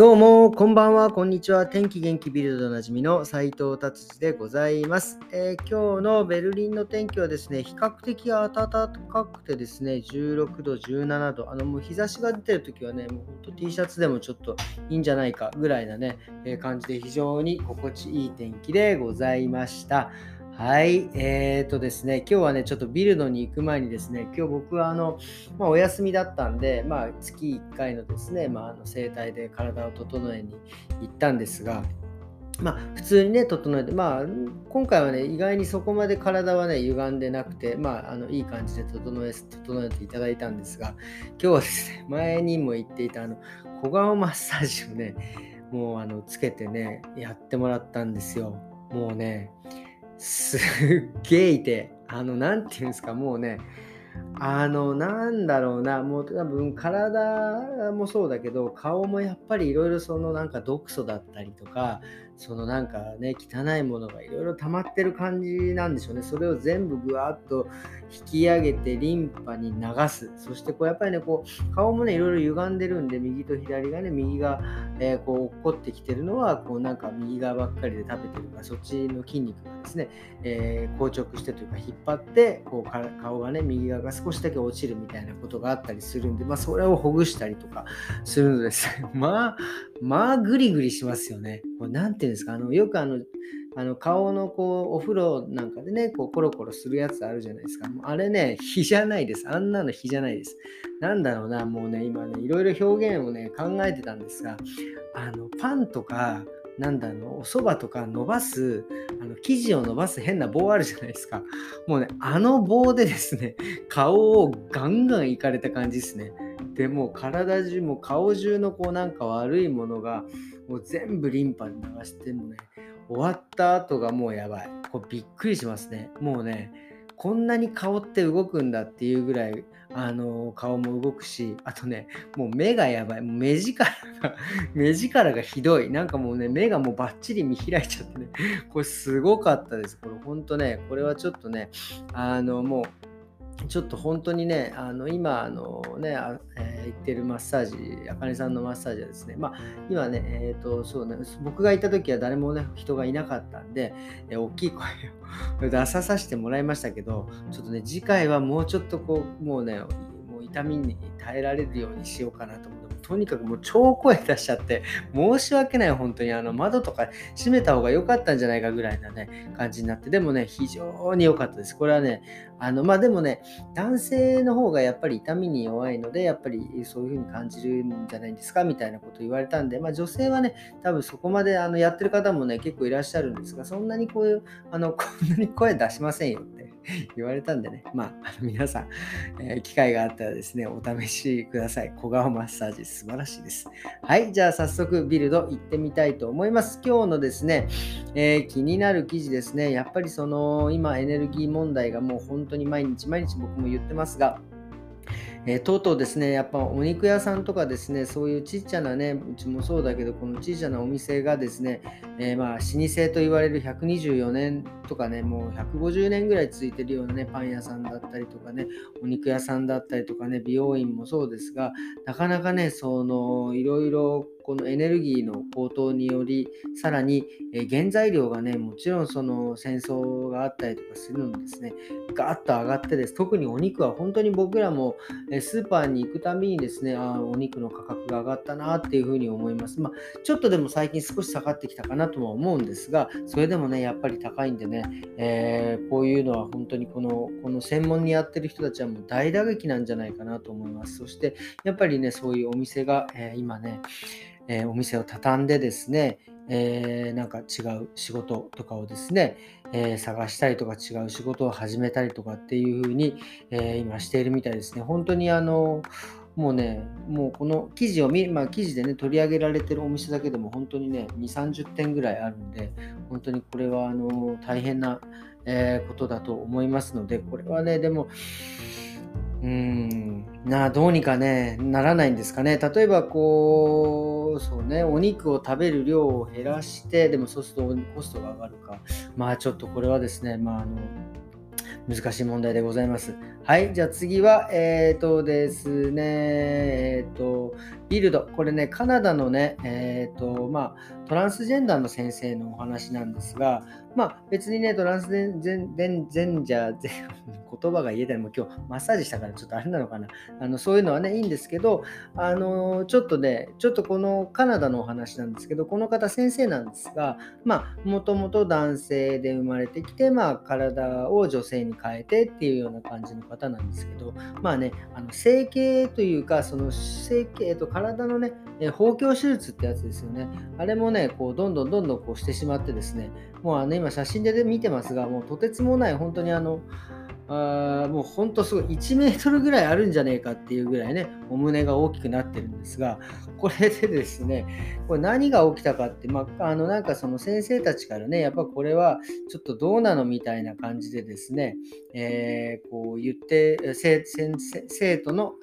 どうも、こんばんは、こんにちは。天気元気ビルドでおなじみの斉藤達治でございます、えー、今日のベルリンの天気はですね、比較的暖かくてですね、16度、17度。あの、もう日差しが出てる時はね、もうほんと T シャツでもちょっといいんじゃないかぐらいなね、えー、感じで非常に心地いい天気でございました。はい、えーとですね、今日はね、ちょっとビルドに行く前にですね、今日僕はあの、まあ、お休みだったんで、まあ、月1回のですね、まあ、あの整体で体を整えに行ったんですが、まあ、普通にね、整えて、まあ、今回はね、意外にそこまで体はね、歪んでなくて、まあ、あのいい感じで整え整えていただいたんですが、今日はですね、前にも言っていた、あの、小顔マッサージをね、もう、あの、つけてね、やってもらったんですよ。もうね、すっげえいて、あの、何て言うんですか、もうね、あの、なんだろうな、もう多分体もそうだけど、顔もやっぱりいろいろそのなんか毒素だったりとか、そのなんかね、汚いものがいろいろ溜まってる感じなんでしょうね。それを全部ぐわっと引き上げてリンパに流す。そしてこうやっぱりね、こう顔もね、いろいろ歪んでるんで、右と左がね、右が、えー、こう落っこってきてるのは、こうなんか右側ばっかりで食べてるから、そっちの筋肉がですね、えー、硬直してというか引っ張って、こう顔がね、右側が少しだけ落ちるみたいなことがあったりするんで、まあそれをほぐしたりとかするのです。まあ、まあグリグリしますよね。これなていうんですか、あのよくあの、あの顔のこうお風呂なんかでね、こうコロコロするやつあるじゃないですか。もうあれね、火じゃないです。あんなの火じゃないです。なんだろうな、もうね、今ね、いろいろ表現をね、考えてたんですが、あのパンとか、なんだろう、お蕎麦とか伸ばす、あの生地を伸ばす変な棒あるじゃないですか。もうね、あの棒でですね、顔をガンガンいかれた感じですね。でも体中も顔中のこうなんか悪いものがもう全部リンパに流してもね終わった後がもうやばい。こうびっくりしますね。もうねこんなに顔って動くんだっていうぐらいあの顔も動くしあとねもう目がやばい。もう目力が 目力がひどい。なんかもうね目がもうバッチリ見開いちゃってね。これすごかったです。これほんとねこれはちょっとねあのもうちょっと本当にね、あの今あのね、えー、行ってるマッサージ、あかねさんのマッサージはですね、まあ、今ね、えっ、ー、と、そうね、僕が行った時は誰もね、人がいなかったんで、えー、大きい声を 出ささせてもらいましたけど、ちょっとね、次回はもうちょっとこう、もうね、もう痛みに耐えられるようにしようかなと思って。とにかくもう超声出しちゃって、申し訳ない、本当にあの窓とか閉めた方が良かったんじゃないかぐらいなね、感じになって、でもね、非常に良かったです。これはね、あの、まあでもね、男性の方がやっぱり痛みに弱いので、やっぱりそういう風に感じるんじゃないですかみたいなこと言われたんで、まあ女性はね、多分そこまであのやってる方もね、結構いらっしゃるんですが、そんなにこういう、あの、こんなに声出しませんよって。言われたんでね、まあ、の 皆さん、えー、機会があったらですね、お試しください。小顔マッサージ素晴らしいです。はい、じゃあ早速ビルド行ってみたいと思います。今日のですね、えー、気になる記事ですね、やっぱりその今エネルギー問題がもう本当に毎日毎日僕も言ってますが、えー、とうとうですね、やっぱお肉屋さんとかですね、そういうちっちゃなね、うちもそうだけど、このちっちゃなお店がですね、えー、まあ、老舗と言われる124年とかね、もう150年ぐらい続いてるようなね、パン屋さんだったりとかね、お肉屋さんだったりとかね、美容院もそうですが、なかなかね、その、いろいろこのエネルギーの高騰により、さらに、え原材料がね、もちろんその戦争があったりとかするのですね、ガーッと上がってです、特にお肉は本当に僕らもスーパーに行くたびにですね、あお肉の価格が上がったなっていうふうに思います。まあ、ちょっとでも最近少し下がってきたかなとは思うんですが、それでもね、やっぱり高いんでね、えー、こういうのは本当にこのこの専門にやってる人たちはもう大打撃なんじゃないかなと思います。そして、やっぱりね、そういうお店が、えー、今ね、え、お店を畳んでですね、えー、なんか違う仕事とかをですね、えー、探したりとか違う仕事を始めたりとかっていうふうに、え今しているみたいですね。本当にあの、もうね、もうこの記事を見、まあ、記事でね、取り上げられてるお店だけでも本当にね、2、30点ぐらいあるんで、本当にこれはあの大変な、えことだと思いますので、これはね、でも、うん、な、どうにかね、ならないんですかね。例えば、こう、そうね、お肉を食べる量を減らして、でもそうするとコストが上がるか。まあ、ちょっとこれはですね、まあ、あの、難しい問題でございます。はい、じゃあ次は、えっ、ー、とですね、えっ、ー、と、ビルド。これね、カナダのね、えっ、ー、と、まあ、トランスジェンダーの先生のお話なんですが、まあ、別にね、トランスジェンジェンジャー、言葉が言えたりも今日マッサージしたからちょっとあれなのかな。あのそういうのはね、いいんですけど、あのちょっとね、ちょっとこのカナダのお話なんですけど、この方先生なんですが、まあ、もともと男性で生まれてきて、まあ、体を女性に変えてっていうような感じの方なんですけど、まあね、あの整形というか、その整形と体のね、包協手術ってやつですよね。あれもね、こうどんどんどんどんこうしてしまってですね、もうあの今写真で見てますが、もうとてつもない本当にあの、あもうほんとすごい1メートルぐらいあるんじゃねえかっていうぐらいねお胸が大きくなってるんですがこれでですねこれ何が起きたかって、まあ、あのなんかその先生たちからねやっぱこれはちょっとどうなのみたいな感じでですね、えー、こう言って生生徒の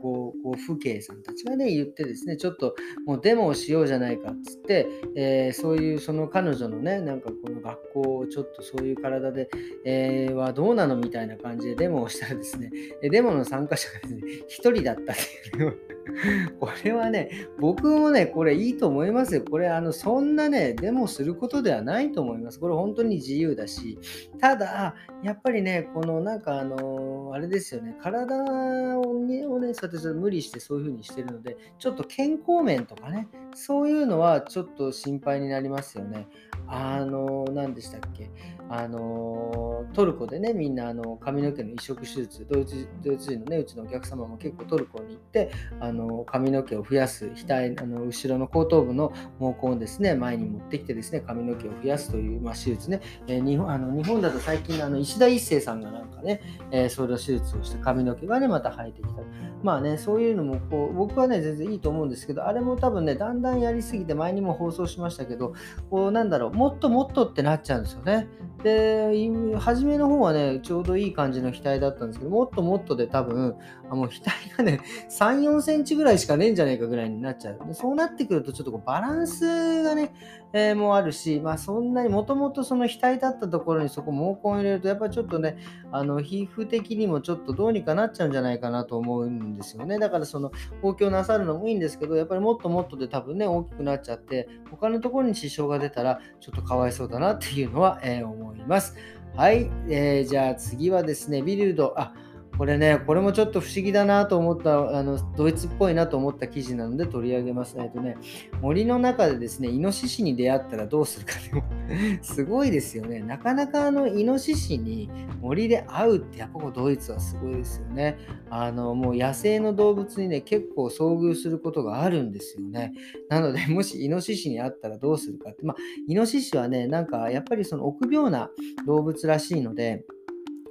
ごご父兄さんたちがね言ってですねちょっともうデモをしようじゃないかっつって、えー、そういうその彼女のねなんかこの学校をちょっとそういう体で、えー、はどうなのみたいなたいな感じでデモをしたらですね、デモの参加者がですね、1人だったっていう これはね、僕もね、これいいと思いますよ。これ、あの、そんなね、デモすることではないと思います。これ本当に自由だし、ただ、やっぱりね、このなんかあの、あれですよね、体をね、をねそうやって無理してそういう風にしてるので、ちょっと健康面とかね、そういうのはちょっと心配になりますよね。あの、何でしたっけ？あの、トルコでね、みんなあの髪の毛の移植手術、ドイツドイツ人のね、うちのお客様も結構トルコに行って、あの髪の毛を増やす、額あの後ろの後頭部の毛根をですね、前に持ってきてですね、髪の毛を増やすという、まあ、手術ね、えー、日本あの日本だと最近あの石田一生さんがなんかね、えー、それを手術をして髪の毛がね、また生えてきた。まあね、そういうのもこう、僕はね、全然いいと思うんですけど、あれも多分ね、だんだんやりすぎて、前にも放送しましたけど、こう、なんだろう、もっともっとってなっちゃうんですよね。で、初めの方はね、ちょうどいい感じの額だったんですけど、もっともっとで多分、もう額がね、3、4センチぐらいしかねえんじゃないかぐらいになっちゃう。でそうなってくると、ちょっとこうバランスがね、えー、もあるし、まあそんなにもともとその額だったところにそこ毛根を入れると、やっぱちょっとね、あの皮膚的にもちょっとどうにかなっちゃうんじゃないかなと思うんですよね。だからその公共なさるのもいいんですけど、やっぱりもっともっとで多分ね、大きくなっちゃって、他のところに支障が出たら、ちょっとかわいそうだなっていうのは、えー、思います。はい、えー、じゃあ次はですね、ビルド、あ、これね、これもちょっと不思議だなと思った、あのドイツっぽいなと思った記事なので取り上げます。えっとね、森の中でですね、イノシシに出会ったらどうするかでも すごいですよね。なかなかあのイノシシに森で会うってやっぱこうドイツはすごいですよね。あのもう野生の動物にね、結構遭遇することがあるんですよね。なので、もしイノシシに会ったらどうするかって、まあ、イノシシはね、なんかやっぱりその臆病な動物らしいので、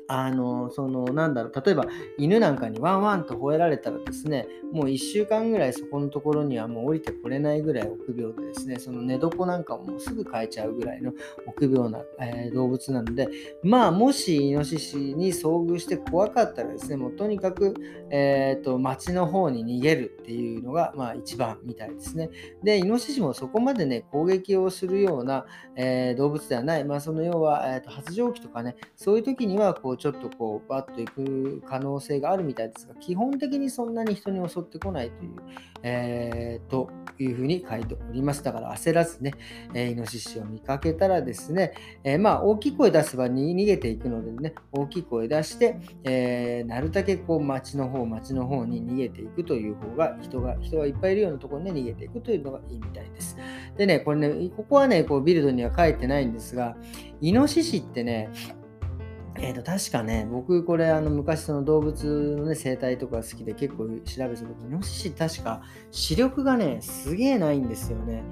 あの、その、なんだろう、例えば犬なんかにワンワンと吠えられたらですね、もう1週間ぐらいそこのところにはもう降りてこれないぐらい臆病でですね、その寝床なんかももうすぐ変えちゃうぐらいの臆病な、えー、動物なので、まあ、もしイノシシに遭遇して怖かったらですね、もうとにかく、えっ、ー、と、街の方に逃げるっていうのが、まあ、一番みたいですね。で、イノシシもそこまでね、攻撃をするような、えー、動物ではない、まあ、その要は、えーと発情期とかね、そういう時には、こう、ちょっとこうバッと行く可能性があるみたいですが、基本的にそんなに人に襲ってこないという、えー、というふうに書いております。だから焦らずね、えー、イノシシを見かけたらですね、えー、まあ大きい声出せば逃げていくのでね、大きい声出して、えー、なるだけこう街の方、街の方に逃げていくという方が人が、人がいっぱいいるようなところに、ね、逃げていくというのがいいみたいです。でね、これね、ここはね、こうビルドには書いてないんですが、イノシシってね、えー、と確かね、僕これあの昔その動物の、ね、生態とか好きで結構調べてた時、イノシシ確か視力がね、すげえないんですよね。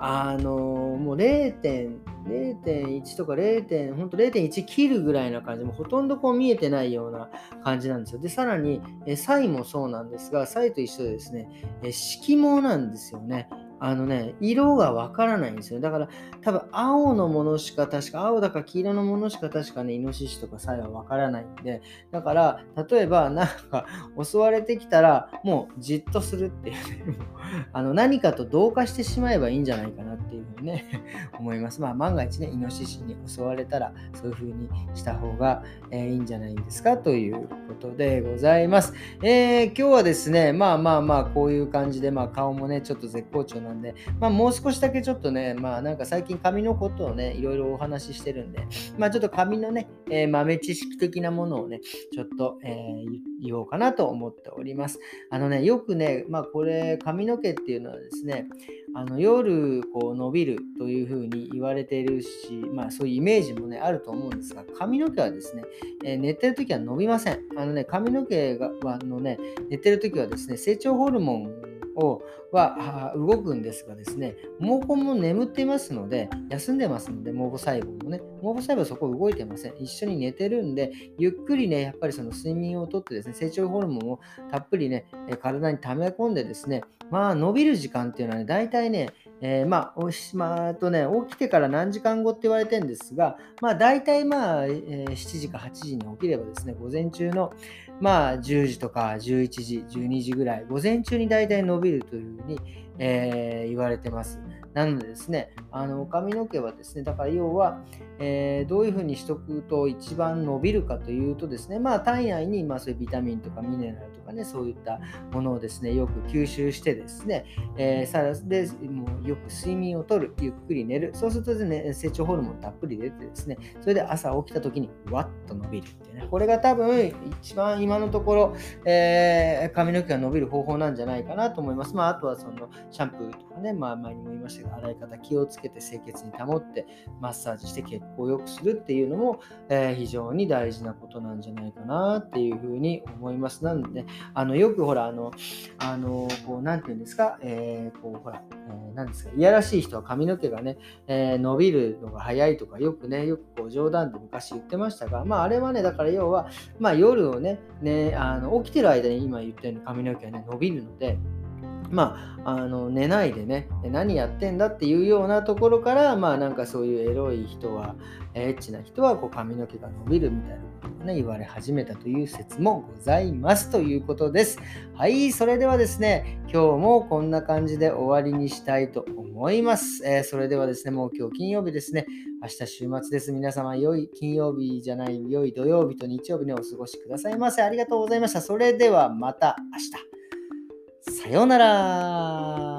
あのもう0.1とか 0. 本当0.1切るぐらいな感じ、もほとんどこう見えてないような感じなんですよ。で、さらに、えサイもそうなんですが、サイと一緒でですね、え色毛なんですよね。あのね、色がわからないんですよ。だから多分青のものしか確か、青だか黄色のものしか確かね、イノシシとかサイはわからないんで、だから例えばなんか襲われてきたらもうじっとするっていうね、あの何かと同化してしまえばいいんじゃないかなっていうふうにね、思います。まあ万が一ね、イノシシに襲われたらそういうふうにした方が、えー、いいんじゃないんですかということでございます。えー、今日はですね、まあまあまあこういう感じで、まあ顔もね、ちょっと絶好調なんで、まあ、もう少しだけちょっとね、まあ、なんか最近紙のことをね、いろいろお話ししてるんで、まあ、ちょっと紙のね、えー、豆知識的なものをね、ちょっと、えー、言おうかなと思っております。あのね、よくね、まあ、これ、髪の毛っていうのはですね、あの夜こう伸びるというふうに言われているし、まあ、そういうイメージもねあると思うんですが髪の毛はですね、えー、寝てる時は伸びませんあのね髪の毛がのね寝てる時はですね成長ホルモンをは動くんですがですね、毛根も眠っていますので、休んでますので、毛母細胞もね、毛母細胞はそこ動いてません。一緒に寝てるんで、ゆっくりね、やっぱりその睡眠をとってですね、成長ホルモンをたっぷりね、体に溜め込んでですね、まあ伸びる時間っていうのはね、大体ね、えー、まあ、おしまあ、とね、起きてから何時間後って言われてるんですが、まあ、大体まあ、えー、7時か8時に起きればですね、午前中の、まあ、10時とか11時、12時ぐらい、午前中に大体伸びるというふうに、えー、言われてます。なのでですね、あの髪の毛はですね、だから要は、えー、どういうふうにしとくと一番伸びるかというとですね、まあ体内にまあそういうビタミンとかミネラルとかね、そういったものをですね、よく吸収してですね、えー、さらでもうよく睡眠をとる、ゆっくり寝る、そうするとですね、成長ホルモンたっぷり出てですね、それで朝起きた時にわっと伸びるっていうね、これが多分一番今のところ、えー、髪の毛が伸びる方法なんじゃないかなと思います。まああとはそのシャンプーとかね、まあ前にも言いましたけど、洗い方気をつけて清潔に保ってマッサージして血行を良くするっていうのも、えー、非常に大事なことなんじゃないかなっていうふうに思います。なので、あのよくほら、あの、あのこう、なんていうんですか、えー、こう、ほら、えー、なんですか、いやらしい人は髪の毛がね、えー、伸びるのが早いとか、よくね、よくこう冗談で昔言ってましたが、まあ、あれはね、だから要は、まあ、夜をね、ねあの起きてる間に今言ったように髪の毛がね、伸びるので、まあ、あの寝ないでね何やってんだっていうようなところからまあなんかそういうエロい人はエッチな人はこう髪の毛が伸びるみたいなことをね言われ始めたという説もございますということです。はいそれではですね今日もこんな感じで終わりにしたいと思います、えー、それではですねもう今日金曜日ですね。明日週末です。皆様良い金曜日じゃない良い土曜日と日曜日にお過ごしくださいませ。ありがとうございました。それではまた明日。さようなら。